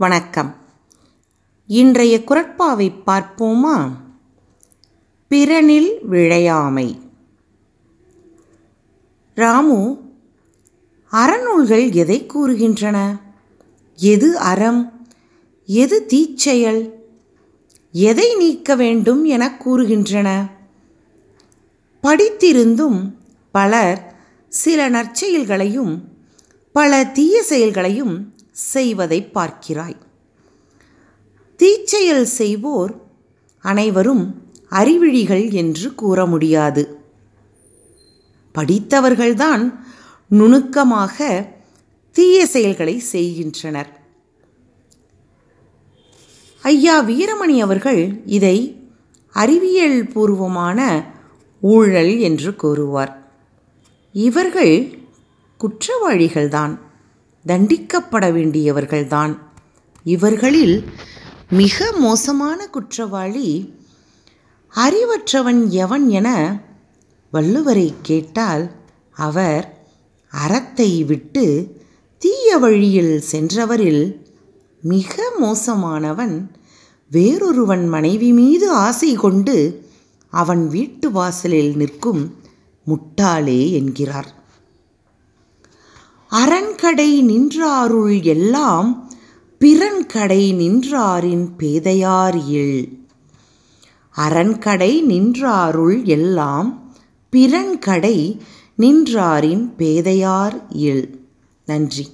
வணக்கம். இன்றைய குரட்பாவை பார்ப்போமா? பிறனில் விழையாமை. ராமு அறநூல்கள் எதை கூறுகின்றன? எது அறம்? எது தீச்செயல்? எதை நீக்க வேண்டும் என கூறுகின்றன? படித்திருந்தும் பலர் சில நற்செயல்களையும் பல தீய செயல்களையும் செய்வதை பார்க்கிறாய். தீச்செயல் செய்வோர் அனைவரும் அறிவிழிகள் என்று கூற முடியாது படித்தவர்கள்தான் நுணுக்கமாக தீய செயல்களை செய்கின்றனர். ஐயா வீரமணி அவர்கள் இதை அறிவியல் பூர்வமான ஊழல் என்று கூறுவார். இவர்கள் குற்றவாளிகள்தான். தண்டிக்கப்பட வேண்டியவர்கள்தான். இவர்களில் மிக மோசமான குற்றவாளி அறிவற்றவன் எவன் என வள்ளுவரை கேட்டால் அவர் அறத்தை விட்டு தீய வழியில் சென்றவரில் மிக மோசமானவன் வேறொருவன் மனைவி மீது ஆசை கொண்டு அவன் வீட்டு வாசலில் நிற்கும் முட்டாளே என்கிறார். அரண்கடை நின்றாருள் எல்லாம் பிறன்கடை நின்றாரின் பேதையார் இல். அரண்கடை நின்றாருள் எல்லாம் பிறன்கடை நின்றாரின் பேதையார் இல். நன்றி.